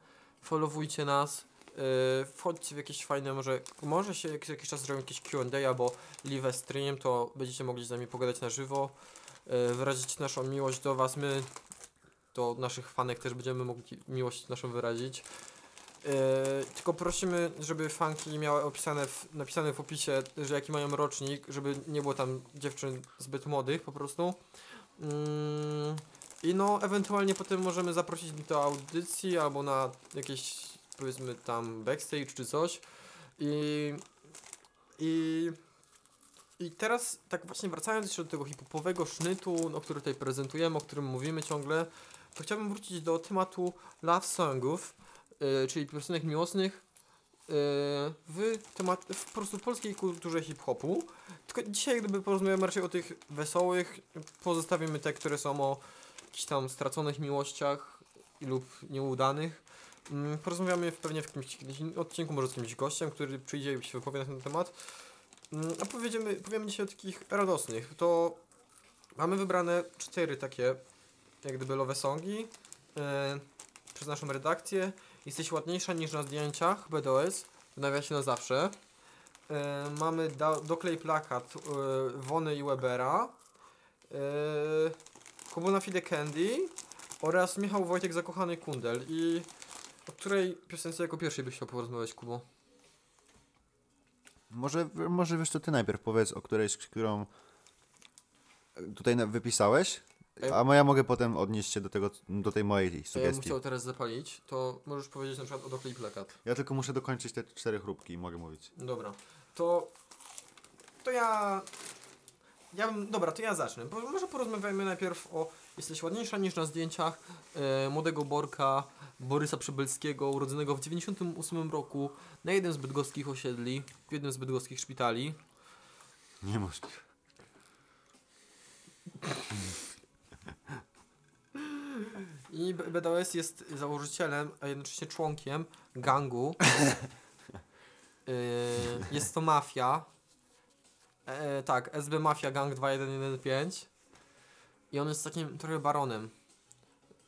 [SPEAKER 2] Followujcie nas. Yy, wchodźcie w jakieś fajne, może, może się jak, jakiś czas zrobią jakieś Q&A albo live stream, to będziecie mogli z nami pogadać na żywo. Yy, wyrazić naszą miłość do Was. My to naszych fanek też będziemy mogli miłość naszą wyrazić. Yy, tylko prosimy, żeby fanki miały opisane w, napisane w opisie, że jaki mają rocznik, żeby nie było tam dziewczyn zbyt młodych po prostu. Mm, I no, ewentualnie potem możemy zaprosić do audycji albo na jakieś, powiedzmy tam backstage czy coś. I, i, i teraz tak właśnie wracając jeszcze do tego hip-hopowego sznytu, no, który tutaj prezentujemy, o którym mówimy ciągle, to chciałbym wrócić do tematu love songów, yy, czyli piosenek miłosnych yy, w, temat, w po prostu polskiej kulturze hip-hopu. Tylko dzisiaj gdyby porozmawiamy raczej o tych wesołych, pozostawimy te, które są o jakichś tam straconych miłościach lub nieudanych. Mm, Porozmawiamy pewnie w jakimś odcinku, może z jakimś gościem, który przyjdzie i się wypowie na ten temat. Mm, A powiemy, powiemy dzisiaj o takich radosnych. To mamy wybrane cztery takie, jak gdyby love songi e, przez naszą redakcję. Jesteś ładniejsza niż na zdjęciach, BDOS, w nawiasie na zawsze. E, mamy da, doklej plakat e, Wony i Webera. E, Kubuna Fide Candy oraz Michał Wojtek Zakochany Kundel. I o której piosence jako pierwszej byś chciał porozmawiać, Kubo?
[SPEAKER 1] Może, może wiesz to ty najpierw powiedz o którejś, którą tutaj na- wypisałeś, a ja mogę potem odnieść się do, tego, do tej mojej
[SPEAKER 2] Co ja bym
[SPEAKER 1] sugestii.
[SPEAKER 2] chciał teraz zapalić, to możesz powiedzieć na przykład o doklej plakat.
[SPEAKER 1] Ja tylko muszę dokończyć te cztery chrupki i mogę mówić.
[SPEAKER 2] Dobra, to. To ja. Ja bym. Dobra, to ja zacznę. Bo może porozmawiajmy najpierw o Jesteś ładniejsza niż na zdjęciach e, młodego Borka, Borysa Przybylskiego, urodzonego w 98 roku na jednym z bydgoskich osiedli, w jednym z bydgoskich szpitali.
[SPEAKER 1] Niemożliwe.
[SPEAKER 2] I B- BDOS jest założycielem, a jednocześnie członkiem gangu. Yy, jest to mafia. E, tak, SB Mafia Gang 2115. I on jest takim trochę baronem.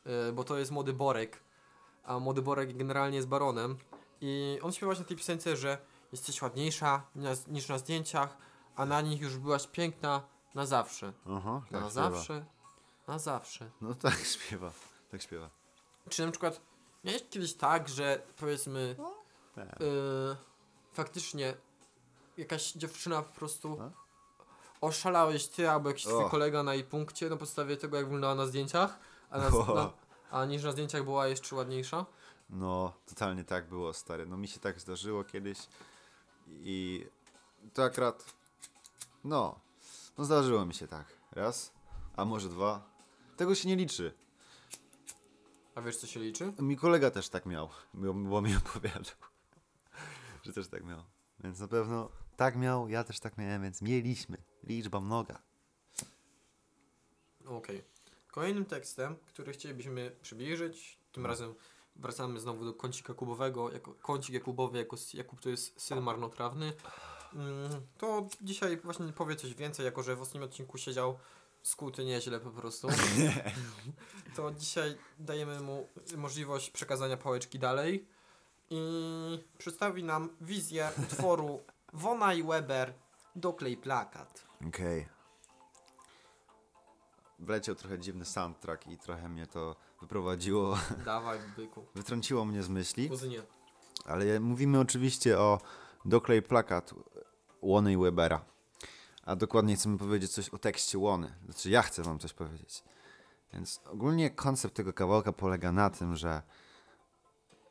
[SPEAKER 2] Yy, bo to jest młody Borek. A młody Borek generalnie jest baronem. I on śpiewa na tej piosence, że jesteś ładniejsza na, niż na zdjęciach, a na nich już byłaś piękna na zawsze.
[SPEAKER 1] Aha, tak
[SPEAKER 2] na
[SPEAKER 1] śpiewa.
[SPEAKER 2] zawsze. Na zawsze.
[SPEAKER 1] No tak śpiewa, tak śpiewa.
[SPEAKER 2] Czy na przykład miałeś kiedyś tak, że powiedzmy yy, faktycznie jakaś dziewczyna po prostu
[SPEAKER 1] No.
[SPEAKER 2] Oszalałeś ty albo jakiś twój
[SPEAKER 1] O.
[SPEAKER 2] kolega na jej punkcie na podstawie tego jak wyglądała na zdjęciach, a, na,
[SPEAKER 1] O.
[SPEAKER 2] na, a niż na zdjęciach była jeszcze ładniejsza?
[SPEAKER 1] No, totalnie tak było, stary. No mi się tak zdarzyło kiedyś i to akurat, no, no zdarzyło mi się tak. Raz, a może dwa. Tego się nie liczy.
[SPEAKER 2] A wiesz co się liczy?
[SPEAKER 1] Mi kolega też tak miał, bo, bo mi opowiadał, że też tak miał. Więc na pewno tak miał, ja też tak miałem, więc mieliśmy. Liczba mnoga.
[SPEAKER 2] Okej. Kolejnym tekstem, który chcielibyśmy przybliżyć, tym razem wracamy znowu do kącika kubowego, jako kącik Jakubowy, jako Jakub to jest syn marnotrawny. Mm, To dzisiaj właśnie powie coś więcej, jako że w ostatnim odcinku siedział skuty nieźle po prostu. To dzisiaj dajemy mu możliwość przekazania pałeczki dalej i przedstawi nam wizję utworu Wona i Weber Doklej plakat.
[SPEAKER 1] Okej. Wleciał trochę dziwny soundtrack i trochę mnie to wyprowadziło,
[SPEAKER 2] Dawaj, byku.
[SPEAKER 1] wytrąciło mnie z myśli.
[SPEAKER 2] Kuzynie.
[SPEAKER 1] Ale mówimy oczywiście o doklej plakat Łony i Webera. A dokładnie chcemy powiedzieć coś o tekście Łony. Znaczy ja chcę wam coś powiedzieć. Więc ogólnie koncept tego kawałka polega na tym, że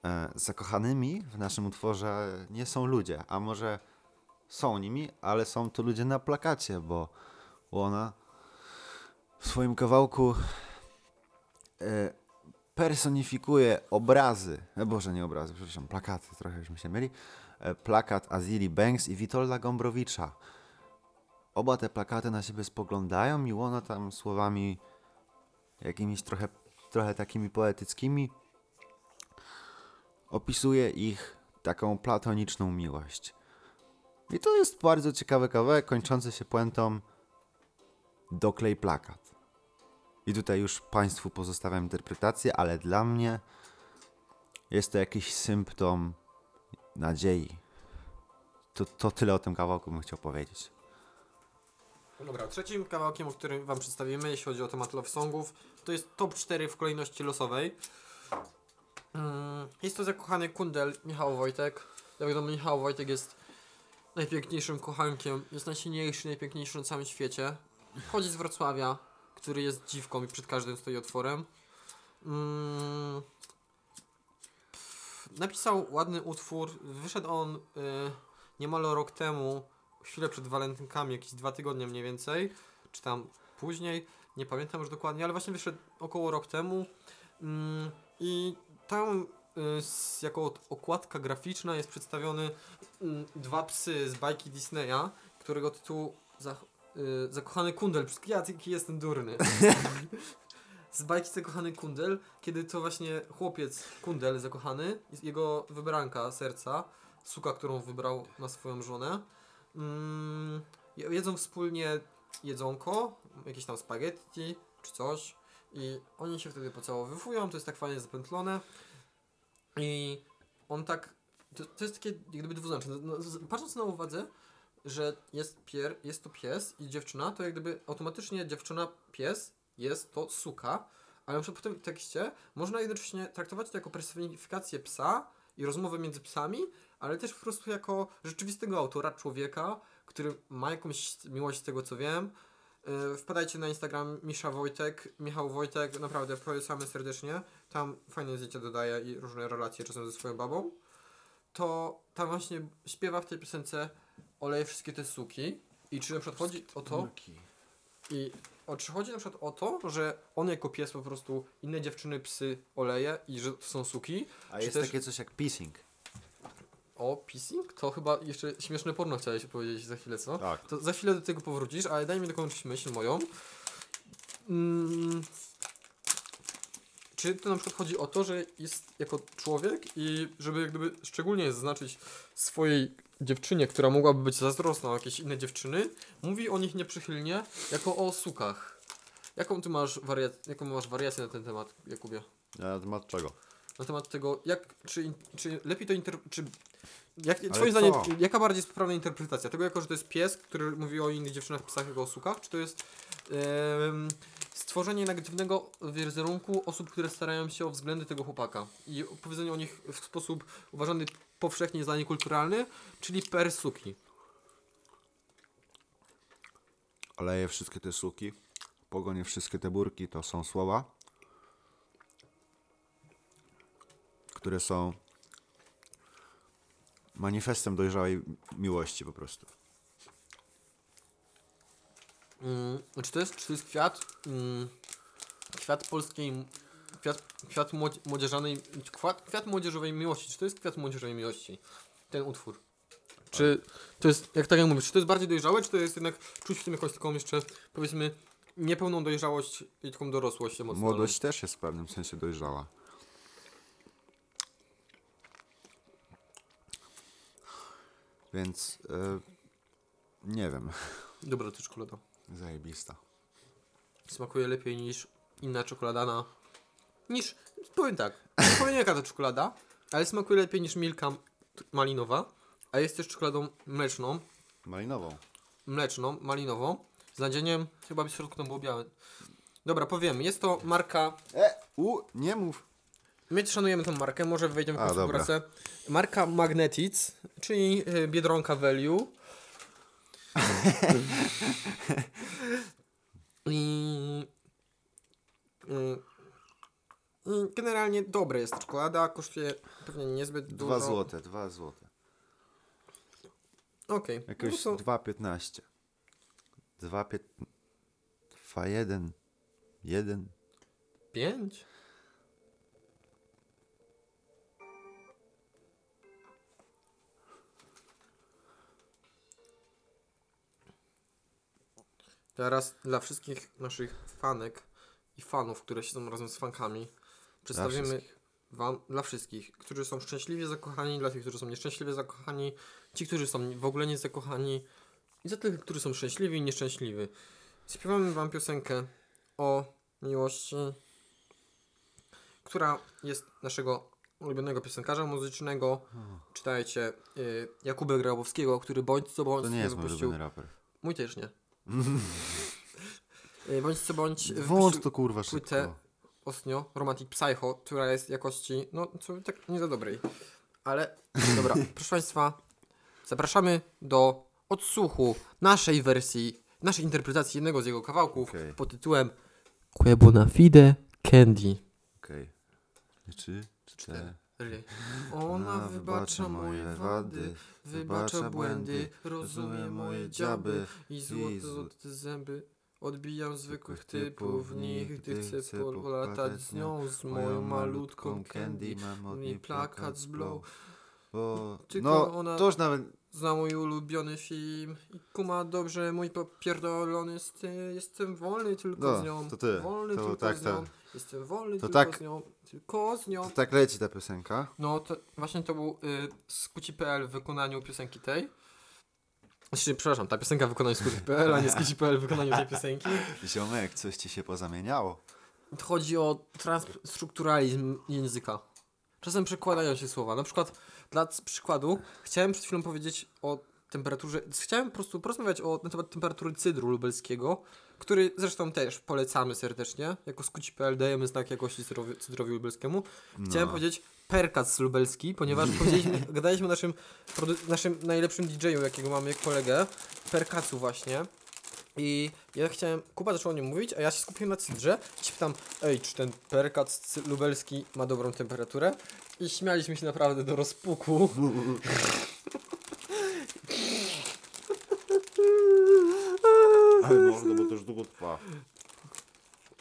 [SPEAKER 1] e, zakochanymi w naszym utworze nie są ludzie, a może są nimi, ale są to ludzie na plakacie, bo Łona w swoim kawałku e, personifikuje obrazy, e, boże nie obrazy, przepraszam, plakaty, trochę żeśmy się mieli, e, plakat Azili Banks i Witolda Gombrowicza. Oba te plakaty na siebie spoglądają i ona tam słowami jakimiś trochę, trochę takimi poetyckimi opisuje ich taką platoniczną miłość. I to jest bardzo ciekawy kawałek, kończący się puentą doklej plakat. I tutaj już Państwu pozostawiam interpretację, ale dla mnie jest to jakiś symptom nadziei. To, to tyle o tym kawałku bym chciał powiedzieć.
[SPEAKER 2] Dobra, trzecim kawałkiem, o którym Wam przedstawimy, jeśli chodzi o temat love songów, to jest top 4 w kolejności losowej. Mm, Jest to zakochany kundel Michał Wojtek. Jak wiadomo, Michał Wojtek jest najpiękniejszym kochankiem, jest najsilniejszy, najpiękniejszy na całym świecie. Chodzi z Wrocławia, który jest dziwką i przed każdym stoi otworem. Mm, napisał ładny utwór. Wyszedł on y, niemal rok temu, chwilę przed walentynkami, jakieś dwa tygodnie mniej więcej, czy tam później, nie pamiętam już dokładnie, ale właśnie wyszedł około rok temu. Mm, I tam jako okładka graficzna jest przedstawiony mm, dwa psy z bajki Disneya, którego tytuł za, y, Zakochany Kundel. Ja jaki jestem durny. z bajki Zakochany Kundel, kiedy to właśnie chłopiec Kundel zakochany, jego wybranka serca, suka, którą wybrał na swoją żonę, mm, je- jedzą wspólnie jedzonko, jakieś tam spaghetti czy coś i oni się wtedy pocałowywują, to jest tak fajnie zapętlone i on tak, to, to jest takie gdyby dwuznaczne. No, patrząc na uwadze, że jest, pier, jest to pies i dziewczyna, to jak gdyby automatycznie dziewczyna, pies jest to suka, ale na przykład w tym tekście można jednocześnie traktować to jako personifikację psa i rozmowę między psami, ale też po prostu jako rzeczywistego autora, człowieka, który ma jakąś miłość z tego co wiem. Yy, Wpadajcie na Instagram Misza Wojtek, Michał Wojtek, naprawdę polecamy serdecznie. Tam fajne zdjęcia dodaje i różne relacje czasem ze swoją babą. To tam właśnie śpiewa w tej piosence oleje wszystkie te suki. I czy na przykład chodzi o to, i o, czy chodzi na przykład o to, że on jako pies po prostu inne dziewczyny, psy oleje i że to są suki?
[SPEAKER 1] A
[SPEAKER 2] Czy
[SPEAKER 1] jest
[SPEAKER 2] też-
[SPEAKER 1] takie coś jak pissing.
[SPEAKER 2] O, pissing? To chyba jeszcze śmieszne porno chciałeś powiedzieć za chwilę, co?
[SPEAKER 1] Tak.
[SPEAKER 2] To za chwilę do tego powrócisz, ale daj mi dokończyć myśl moją. Mm, czy to na przykład chodzi o to, że jest jako człowiek i żeby jak gdyby szczególnie zaznaczyć swojej dziewczynie, która mogłaby być zazdrosna o jakieś inne dziewczyny, mówi o nich nieprzychylnie jako o sukach. Jaką ty masz, waria- jaką masz wariację na ten temat, Jakubie?
[SPEAKER 1] Na temat czego?
[SPEAKER 2] Na temat tego, jak, czy, czy lepiej to inter... czy jak,
[SPEAKER 1] Ale
[SPEAKER 2] twoim
[SPEAKER 1] co?
[SPEAKER 2] zdaniem, jaka bardziej jest poprawna interpretacja? Tego jako, że to jest pies, który mówi o innych dziewczynach, psach, jako o sukach, czy to jest em, stworzenie negatywnego wizerunku osób, które starają się o względy tego chłopaka i powiedzenie o nich w sposób uważany powszechnie za niekulturalny, czyli per suki.
[SPEAKER 1] Oleje wszystkie te suki, pogonię wszystkie te burki, to są słowa, które są manifestem dojrzałej miłości po prostu.
[SPEAKER 2] Mm, czy to jest, czy to jest kwiat, mm, kwiat polskiej, kwiat, kwiat młodzieżanej, kwiat, kwiat młodzieżowej miłości, czy to jest kwiat młodzieżowej miłości, ten utwór? Czy to jest, jak tak jak mówisz, czy to jest bardziej dojrzałe, czy to jest jednak, czuć w tym jakąś taką jeszcze, powiedzmy, niepełną dojrzałość i taką dorosłość emocjonalną?
[SPEAKER 1] Młodość też jest w pewnym sensie dojrzała. Więc e, nie wiem,
[SPEAKER 2] Dobra, to czekolada.
[SPEAKER 1] zajebista.
[SPEAKER 2] Smakuje lepiej niż inna czekolada na... Niż, powiem tak, nie powiem jaka to czekolada, ale smakuje lepiej niż Milka malinowa, a jest też czekoladą mleczną,
[SPEAKER 1] Malinową.
[SPEAKER 2] mleczną, malinową, z nadzieniem, chyba w środku to było białe. Dobra, powiem, jest to marka,
[SPEAKER 1] E, u, nie mów.
[SPEAKER 2] My szanujemy tą markę, może wejdziemy w
[SPEAKER 1] A,
[SPEAKER 2] współpracę. Marka Magnetic, czyli y, Biedronka Value. I, y, I generalnie dobre jest czekolada, kosztuje pewnie niezbyt dużo.
[SPEAKER 1] Dwa złote, dwa złote.
[SPEAKER 2] Okej.
[SPEAKER 1] Jakoś
[SPEAKER 2] No to-
[SPEAKER 1] 2,15. 2,5. 2,1. 1.
[SPEAKER 2] Pięć? Teraz dla wszystkich naszych fanek i fanów, które siedzą razem z fankami, przedstawimy wam, dla wszystkich, którzy są szczęśliwie zakochani, dla tych, którzy są nieszczęśliwie zakochani, ci, którzy są w ogóle nie zakochani i za tych, którzy są szczęśliwi i nieszczęśliwi. Śpiewamy wam piosenkę o miłości, która jest naszego ulubionego piosenkarza muzycznego. Czytajcie y, Jakubę Grabowskiego, który bądź co bądź
[SPEAKER 1] To nie jest mój ulubiony raper.
[SPEAKER 2] Mój też nie. Bądź co bądź
[SPEAKER 1] Włącz to kurwa
[SPEAKER 2] płytę
[SPEAKER 1] szybko.
[SPEAKER 2] ostatnio Romantic Psycho, która jest jakości, no co tak nie za dobrej. Ale dobra, proszę Państwa, zapraszamy do odsłuchu naszej wersji, naszej interpretacji jednego z jego kawałków
[SPEAKER 1] Okej.
[SPEAKER 2] pod tytułem Que buona fide candy.
[SPEAKER 1] Okej. Trzy, cztery.
[SPEAKER 2] Ry. Ona wybacza moje wady, wybacza błędy, rozumie moje dziaby i złote, złote zęby. Odbijam zwykłych typów, nigdy chcę polatać z nią, z moją malutką candy.
[SPEAKER 1] mam
[SPEAKER 2] Mi plakat z blow.
[SPEAKER 1] Bo...
[SPEAKER 2] Tylko
[SPEAKER 1] No,
[SPEAKER 2] ona-
[SPEAKER 1] to już nawet...
[SPEAKER 2] Zna mój ulubiony film i kuma dobrze mój popierdolony styl. Jestem wolny tylko
[SPEAKER 1] No,
[SPEAKER 2] z nią.
[SPEAKER 1] to ty.
[SPEAKER 2] Wolny
[SPEAKER 1] To
[SPEAKER 2] tylko
[SPEAKER 1] tak,
[SPEAKER 2] z nią.
[SPEAKER 1] tak.
[SPEAKER 2] Jestem wolny
[SPEAKER 1] To
[SPEAKER 2] tylko
[SPEAKER 1] tak.
[SPEAKER 2] z nią. Tylko z nią.
[SPEAKER 1] To tak leci ta piosenka.
[SPEAKER 2] No to właśnie to był y, Skuci.pl w wykonaniu piosenki tej. Znaczy, przepraszam, ta piosenka w wykonaniu Skuci.pl, a nie Skuci.pl w wykonaniu tej piosenki.
[SPEAKER 1] Ziomek, coś ci się pozamieniało.
[SPEAKER 2] Chodzi o transstrukturalizm języka. Czasem przekładają się słowa. Na przykład, dla przykładu, chciałem przed chwilą powiedzieć o temperaturze. Chciałem po prostu porozmawiać o, na temat temperatury cydru lubelskiego, który zresztą też polecamy serdecznie. Jako skuci.pl dajemy znak jakości cydrowi, cydrowi lubelskiemu. Chciałem
[SPEAKER 1] No.
[SPEAKER 2] powiedzieć perkac lubelski, ponieważ powiedzieliśmy, gadaliśmy o naszym, naszym najlepszym DJ-u, jakiego mamy kolegę, perkacu właśnie. I ja chciałem, Kuba zaczął o nim mówić, a ja się skupiłem na cydrze i się pytam, ej, czy ten perkac lubelski ma dobrą temperaturę? I śmialiśmy się naprawdę do rozpuku.
[SPEAKER 1] Ale mordo, bo to już długo trwa.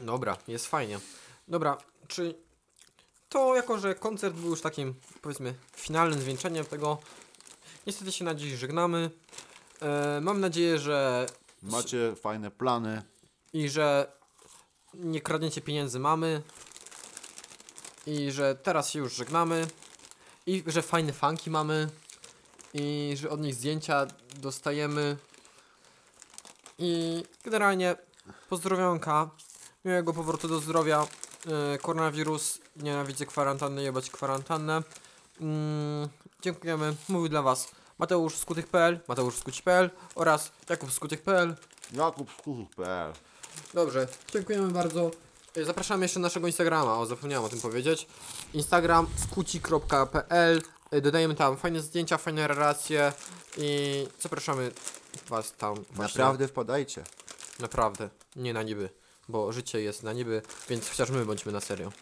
[SPEAKER 2] Dobra, jest fajnie. Dobra, czy to jako, że koncert był już takim, powiedzmy, finalnym zwieńczeniem tego, niestety się na dziś żegnamy. E, mam nadzieję, że
[SPEAKER 1] Macie fajne plany.
[SPEAKER 2] i że nie kradniecie pieniędzy mamy i że teraz się już żegnamy. I że fajne fanki mamy. I że od nich zdjęcia dostajemy. I generalnie pozdrowionka. Miłego powrotu do zdrowia. Yy, koronawirus. Nienawidzę kwarantanny jebać kwarantannę. Mm, dziękujemy. Mówił dla was Mateusz Skutych.pl Mateusz Skuci.pl oraz Jakub Skutych.pl
[SPEAKER 1] Jakub Skórz.pl
[SPEAKER 2] Dobrze, dziękujemy bardzo. Zapraszamy jeszcze na naszego Instagrama, o zapomniałem o tym powiedzieć. Instagram skuci.pl E, Dodajemy tam fajne zdjęcia, fajne relacje i zapraszamy Was tam właśnie.
[SPEAKER 1] Naprawdę wpadajcie.
[SPEAKER 2] Naprawdę, nie na niby, bo życie jest na niby, więc chociaż my bądźmy na serio.